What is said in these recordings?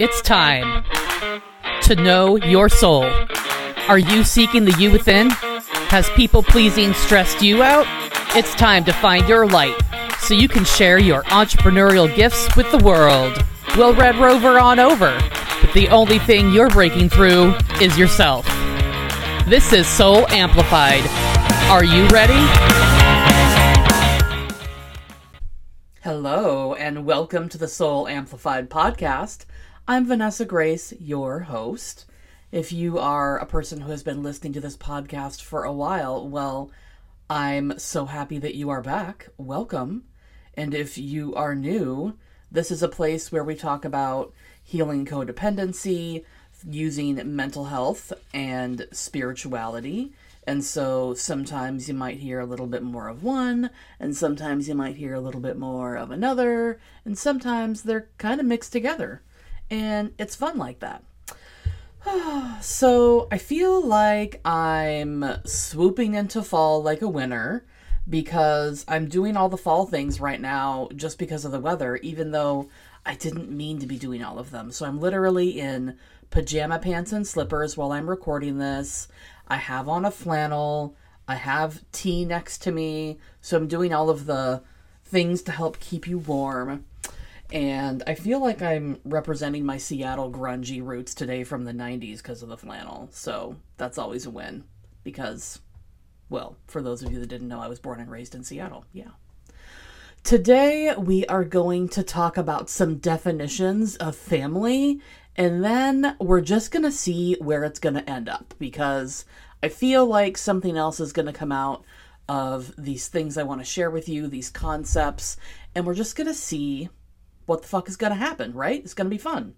It's time to know your soul. Are you seeking the you within? Has people pleasing stressed you out? It's time to find your light so you can share your entrepreneurial gifts with the world. We'll Red Rover on over, but the only thing you're breaking through is yourself. This is Soul Amplified. Are you ready? Hello, and welcome to the Soul Amplified podcast. I'm Vanessa Grace, your host. If you are a person who has been listening to this podcast for a while, well, I'm so happy that you are back. Welcome. And if you are new, this is a place where we talk about healing codependency, using mental health and spirituality. And so sometimes you might hear a little bit more of one, and sometimes you might hear a little bit more of another, and sometimes they're kind of mixed together. And it's fun like that. so I feel like I'm swooping into fall like a winner because I'm doing all the fall things right now just because of the weather, even though I didn't mean to be doing all of them. So I'm literally in pajama pants and slippers while I'm recording this. I have on a flannel. I have tea next to me. So I'm doing all of the things to help keep you warm. And I feel like I'm representing my Seattle grungy roots today from the 90s because of the flannel. So that's always a win because, well, for those of you that didn't know, I was born and raised in Seattle. Yeah. Today, we are going to talk about some definitions of family, and then we're just going to see where it's going to end up because I feel like something else is going to come out of these things I want to share with you, these concepts, and we're just going to see what the fuck is going to happen, right? It's going to be fun.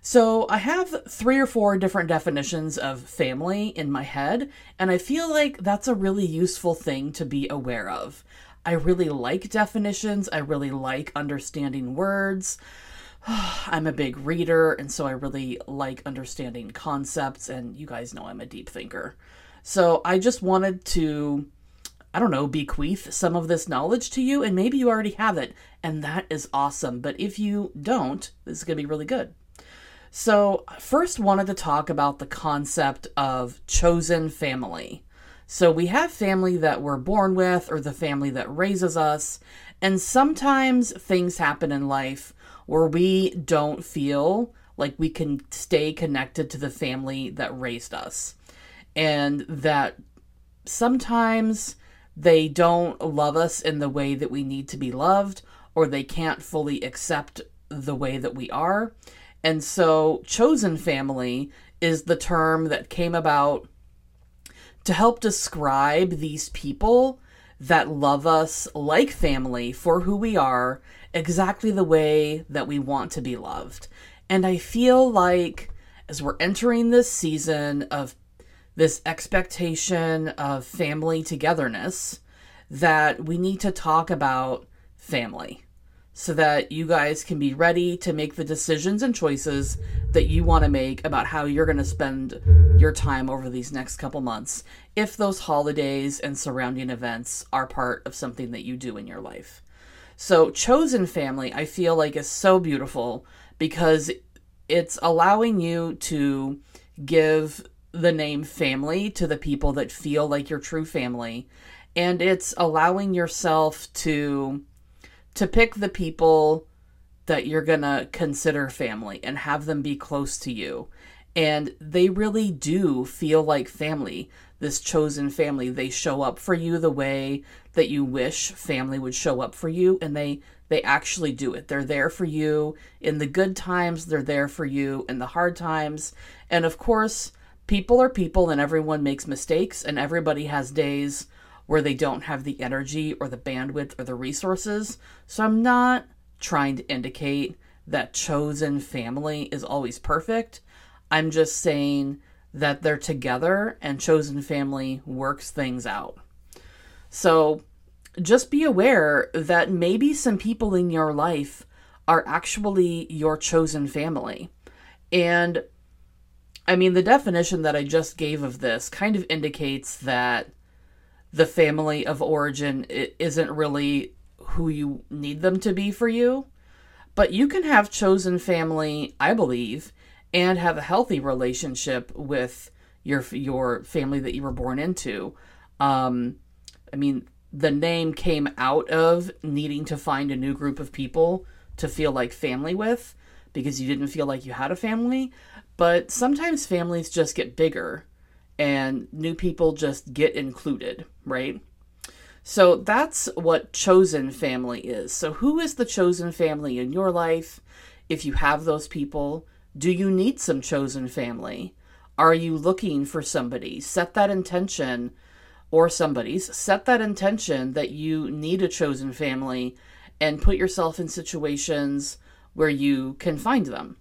So, I have three or four different definitions of family in my head, and I feel like that's a really useful thing to be aware of. I really like definitions, I really like understanding words. I'm a big reader, and so I really like understanding concepts, and you guys know I'm a deep thinker. So, I just wanted to I don't know, bequeath some of this knowledge to you, and maybe you already have it, and that is awesome. But if you don't, this is going to be really good. So, first, wanted to talk about the concept of chosen family. So, we have family that we're born with, or the family that raises us, and sometimes things happen in life where we don't feel like we can stay connected to the family that raised us. And that sometimes they don't love us in the way that we need to be loved, or they can't fully accept the way that we are. And so, chosen family is the term that came about to help describe these people that love us like family for who we are, exactly the way that we want to be loved. And I feel like as we're entering this season of this expectation of family togetherness that we need to talk about family so that you guys can be ready to make the decisions and choices that you want to make about how you're going to spend your time over these next couple months if those holidays and surrounding events are part of something that you do in your life. So, chosen family, I feel like is so beautiful because it's allowing you to give the name family to the people that feel like your true family. And it's allowing yourself to to pick the people that you're going to consider family and have them be close to you. And they really do feel like family. This chosen family they show up for you the way that you wish family would show up for you and they they actually do it. They're there for you in the good times they're there for you in the hard times. And of course people are people and everyone makes mistakes and everybody has days where they don't have the energy or the bandwidth or the resources. So I'm not trying to indicate that chosen family is always perfect. I'm just saying that they're together and chosen family works things out. So just be aware that maybe some people in your life are actually your chosen family. And I mean, the definition that I just gave of this kind of indicates that the family of origin isn't really who you need them to be for you. But you can have chosen family, I believe, and have a healthy relationship with your your family that you were born into. Um, I mean, the name came out of needing to find a new group of people to feel like family with because you didn't feel like you had a family. But sometimes families just get bigger and new people just get included, right? So that's what chosen family is. So, who is the chosen family in your life? If you have those people, do you need some chosen family? Are you looking for somebody? Set that intention or somebody's, set that intention that you need a chosen family and put yourself in situations where you can find them.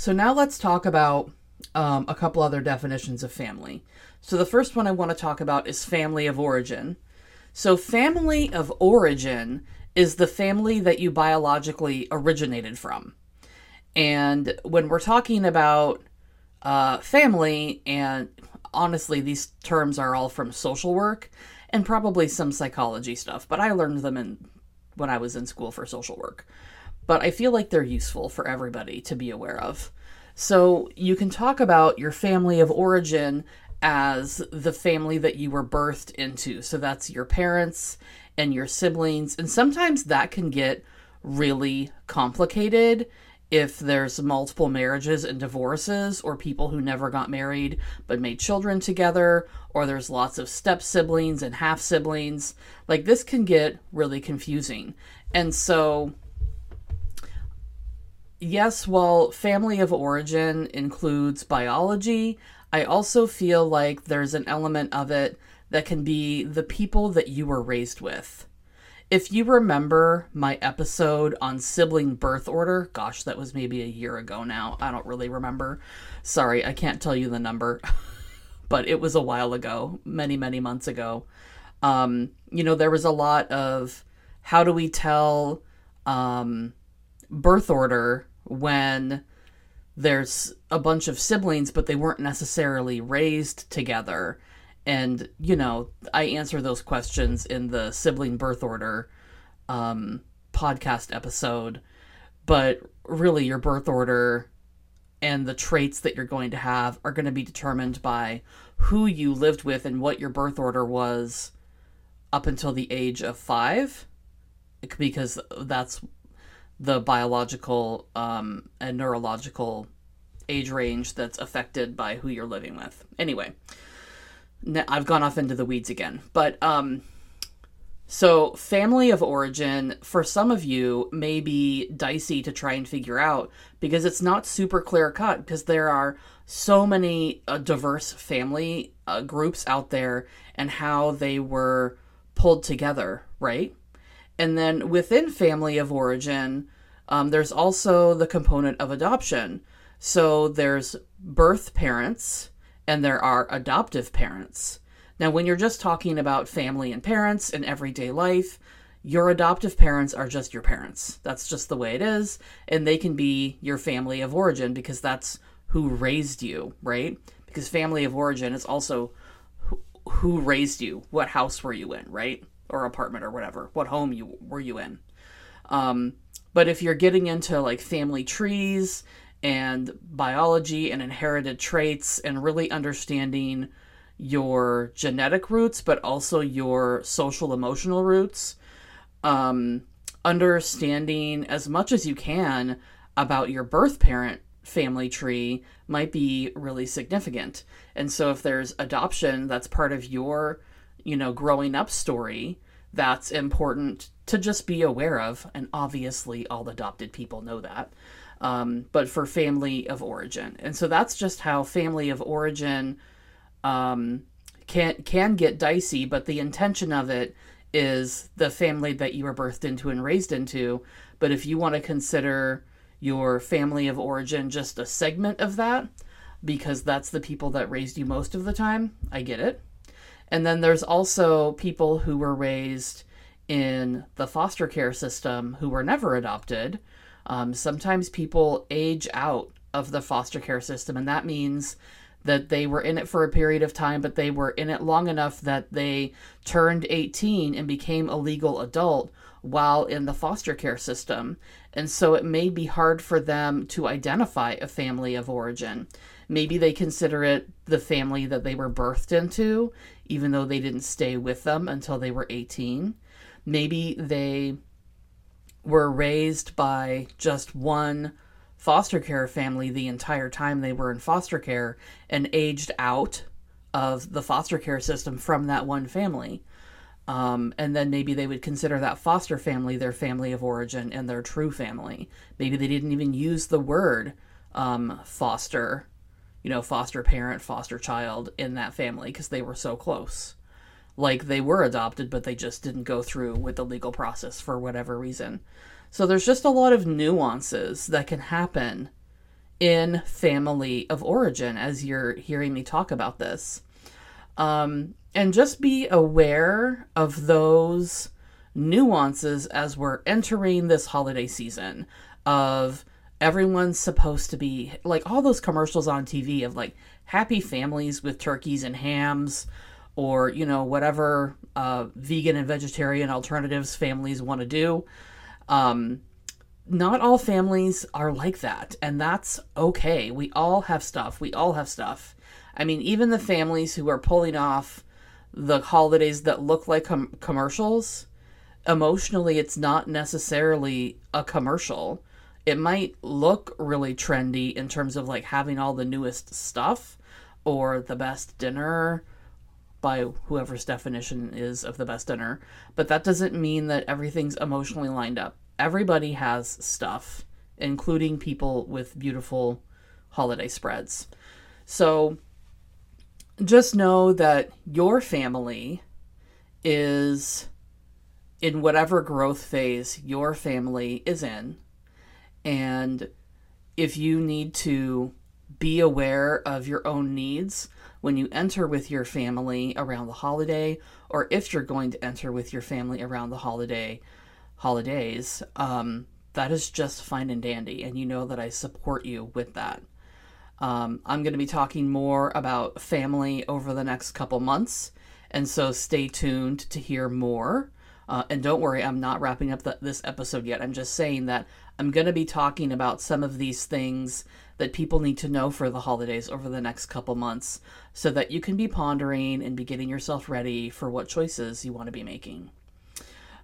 So, now let's talk about um, a couple other definitions of family. So, the first one I want to talk about is family of origin. So, family of origin is the family that you biologically originated from. And when we're talking about uh, family, and honestly, these terms are all from social work and probably some psychology stuff, but I learned them in when I was in school for social work. But I feel like they're useful for everybody to be aware of. So you can talk about your family of origin as the family that you were birthed into. So that's your parents and your siblings. And sometimes that can get really complicated if there's multiple marriages and divorces, or people who never got married but made children together, or there's lots of step siblings and half siblings. Like this can get really confusing. And so, yes, while family of origin includes biology, I also feel like there's an element of it that can be the people that you were raised with. If you remember my episode on sibling birth order, gosh, that was maybe a year ago now. I don't really remember. Sorry, I can't tell you the number, but it was a while ago, many, many months ago. Um, you know, there was a lot of how do we tell um, birth order when there's a bunch of siblings, but they weren't necessarily raised together. And you know i answer those questions in the sibling birth order um, podcast episode. But really your birth order and the traits that you're going to have are going to be determined by who you lived with and what your birth order was up until the age of five because that's the biological um, and neurological age range that's affected by who you're living with anyway I've gone off into the weeds again. But um so family of origin for some of you may be dicey to try and figure out because it's not super clear cut because there are so many uh, diverse family uh, groups out there and how they were pulled together, right? And then within family of origin, um, there's also the component of adoption. So there's birth parents, and there are adoptive parents. Now, when you're just talking about family and parents in everyday life, your adoptive parents are just your parents. That's just the way it is. And they can be your family of origin because that's who raised you, right? Because family of origin is also who, raised you. What house were you in, right? Or apartment or whatever. What home you were you in? Um, but if you're getting into like family trees and biology and inherited traits and really understanding your genetic roots, but also your social emotional roots. Um, understanding as much as you can about your birth parent family tree might be really significant. And so if there's adoption that's part of your, you know, growing up story, that's important to just be aware of. And obviously, all adopted people know that um, but for family of origin. And so that's just how family of origin um, can can get dicey. But the intention of it is the family that you were birthed into and raised into. But if you want to consider your family of origin just a segment of that, because that's the people that raised you most of the time, I get it. And then there's also people who were raised in the foster care system who were never adopted um, sometimes people age out of the foster care system, and that means that they were in it for a period of time, but they were in it long enough that they turned 18 and became a legal adult while in the foster care system. And so it may be hard for them to identify a family of origin. Maybe they consider it the family that they were birthed into, even though they didn't stay with them until they were 18. Maybe they were raised by just one foster care family the entire time they were in foster care and aged out of the foster care system from that one family. Um, and then maybe they would consider that foster family their family of origin and their true family. Maybe they didn't even use the word um, foster, you know, foster parent, foster child in that family because they were so close. Like they were adopted, but they just didn't go through with the legal process for whatever reason. So there's just a lot of nuances that can happen in family of origin as you're hearing me talk about this. Um, and just be aware of those nuances as we're entering this holiday season of everyone's supposed to be like all those commercials on TV of like happy families with turkeys and hams or you know whatever uh, vegan and vegetarian alternatives families want to do um, not all families are like that, and that's okay. We all have stuff. We all have stuff. I mean, even the families who are pulling off the holidays that look like com- commercials, emotionally, it's not necessarily a commercial. It might look really trendy in terms of like having all the newest stuff or the best dinner by whoever's definition is of the best dinner, but that doesn't mean that everything's emotionally lined up everybody has stuff, including people with beautiful holiday spreads. So just know that your family is in whatever growth phase your family is in. And if you need to be aware of your own needs when you enter with your family around the holiday, or if you're going to enter with your family around the holiday, holidays, um, that is just fine and dandy. And you know that I support you with that. Um, I'm going to be talking more about family over the next couple months. And so stay tuned to hear more. Uh, and don't worry, I'm not wrapping up the, this episode yet. I'm just saying that I'm going to be talking about some of these things that people need to know for the holidays over the next couple months so that you can be pondering and be getting yourself ready for what choices you want to be making.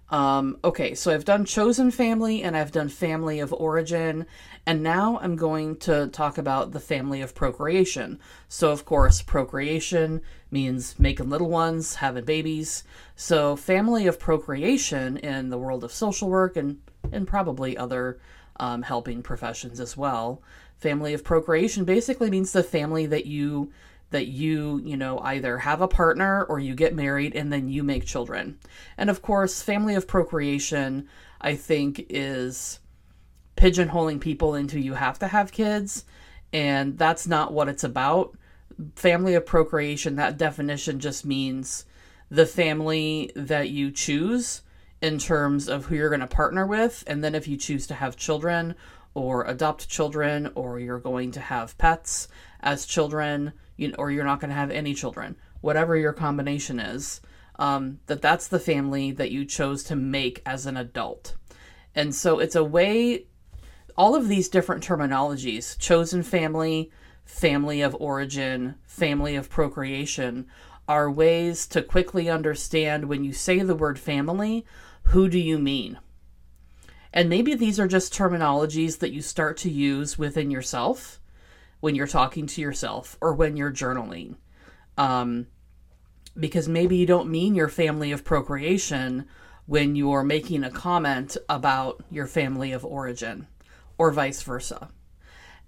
Um, okay, so I've done chosen family and I've done family of origin, and now I'm going to talk about the family of procreation. So, of course, procreation means making little ones, having babies. So, family of procreation in the world of social work and, and probably other um, helping professions as well. Family of procreation basically means the family that you that you, you know, either have a partner or you get married and then you make children. And of course, family of procreation, I think, is pigeonholing people into you have to have kids. And that's not what it's about. Family of procreation, that definition just means the family that you choose in terms of who you're going to partner with. And then if you choose to have children or adopt children or you're going to have pets as children, you, or you're not going to have any children, whatever your combination is, um, that that's the family that you chose to make as an adult. And so it's a way, all of these different terminologies chosen family, family of origin, family of procreation are ways to quickly understand when you say the word family, who do you mean? And maybe these are just terminologies that you start to use within yourself when you're talking to yourself or when you're journaling. Um, because maybe you don't mean your family of procreation when you're making a comment about your family of origin or vice versa.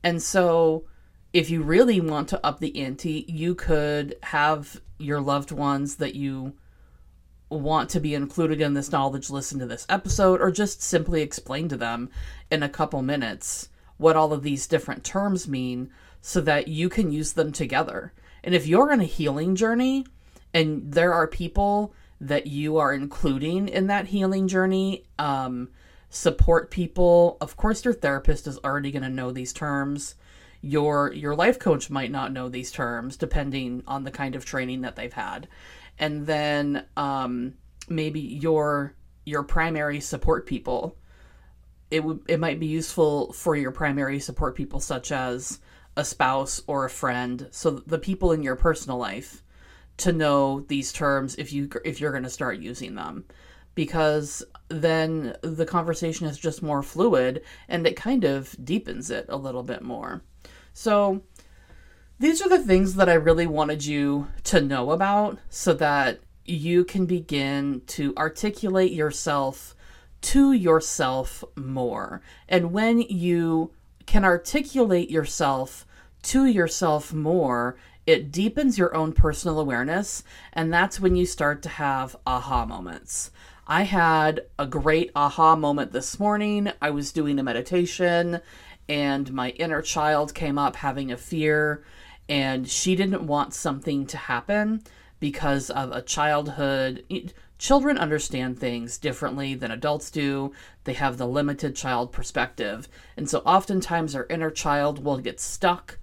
And so, if you really want to up the ante, you could have your loved ones that you want to be included in this knowledge listen to this episode or just simply explain to them in a couple minutes what all of these different terms mean so that you can use them together. And if you're in a healing journey and there are people that you are including in that healing journey, um, support people, of course, your therapist is already going to know these terms. your your life coach might not know these terms depending on the kind of training that they've had and then um, maybe your your primary support people it would it might be useful for your primary support people such as a spouse or a friend so the people in your personal life to know these terms if you if you're going to start using them because then the conversation is just more fluid and it kind of deepens it a little bit more. So these are the things that I really wanted you to know about so that you can begin to articulate yourself to yourself more. And when you can articulate yourself to yourself more, it deepens your own personal awareness. And that's when you start to have aha moments. I had a great aha moment this morning. I was doing a meditation and my inner child came up having a fear and she didn't want something to happen because of a childhood children understand things differently than adults do they have the limited child perspective and so oftentimes our inner child will get stuck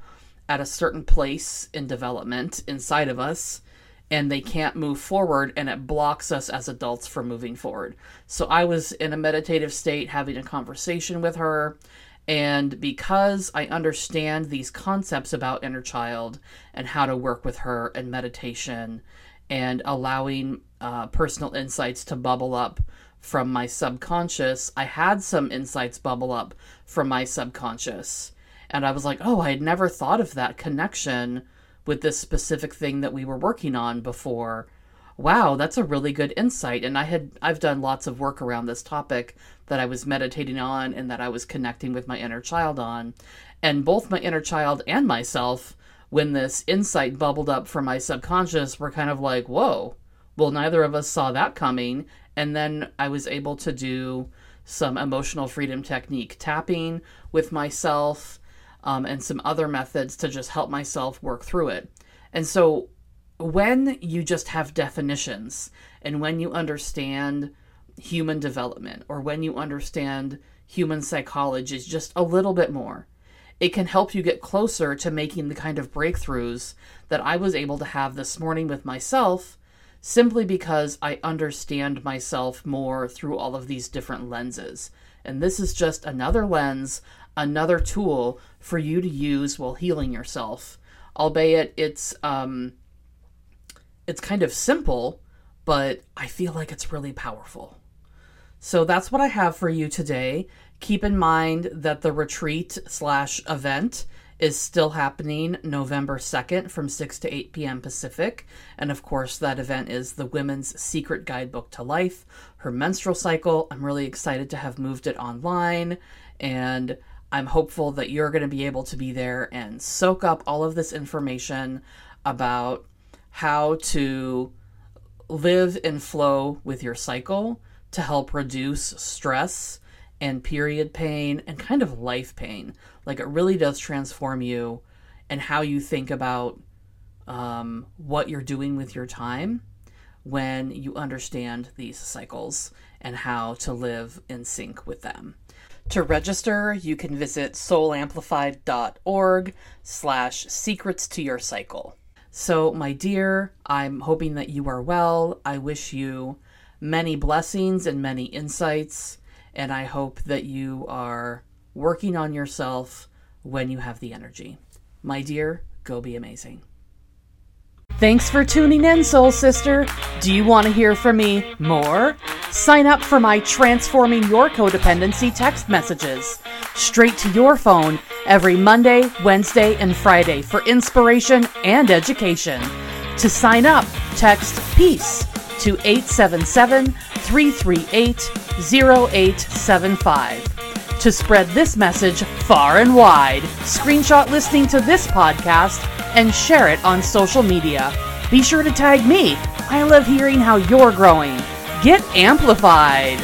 at a certain place in development inside of us and they can't move forward and it blocks us as adults from moving forward. So I was in a meditative state having a conversation with her and because I understand these concepts about inner child and how to work with her and meditation and allowing uh, personal insights to bubble up from my subconscious, I had some insights bubble up from my subconscious. And I was like, oh, I had never thought of that connection with this specific thing that we were working on before. Wow, that's a really good insight. And I had I've done lots of work around this topic that I was meditating on and that I was connecting with my inner child on. And both my inner child and myself, when this insight bubbled up from my subconscious, were kind of like, whoa, well, neither of us saw that coming. And then I was able to do some emotional freedom technique tapping with myself um, and some other methods to just help myself work through it. And so when you just have definitions and when you understand human development or when you understand human psychology just a little bit more, it can help you get closer to making the kind of breakthroughs that I was able to have this morning with myself simply because I understand myself more through all of these different lenses. And this is just another lens another tool for you to use while healing yourself. Albeit it's um it's kind of simple, but I feel like it's really powerful. So that's what I have for you today. Keep in mind that the retreat slash event is still happening November 2nd from 6 to 8 p.m. Pacific. And of course, that event is the Women's Secret Guidebook to Life, her menstrual cycle. I'm really excited to have moved it online. And I'm hopeful that you're going to be able to be there and soak up all of this information about how to live in flow with your cycle to help reduce stress and period pain and kind of life pain. Like it really does transform you and how you think about um, what you're doing with your time when you understand these cycles and how to live in sync with them. To register, you can visit soulamplified.org slash secrets to your cycle. So, my dear, I'm hoping that you are well. I wish you many blessings and many insights, and I hope that you are working on yourself when you have the energy. My dear, go be amazing. Thanks for tuning in, Soul Sister. Do you want to hear from me more? Sign up for my Transforming Your Codependency text messages straight to your phone every Monday, Wednesday, and Friday for inspiration and education. To sign up, text PEACE to 877 338 0875. To spread this message far and wide, screenshot listening to this podcast and share it on social media. Be sure to tag me. I love hearing how you're growing. Get amplified.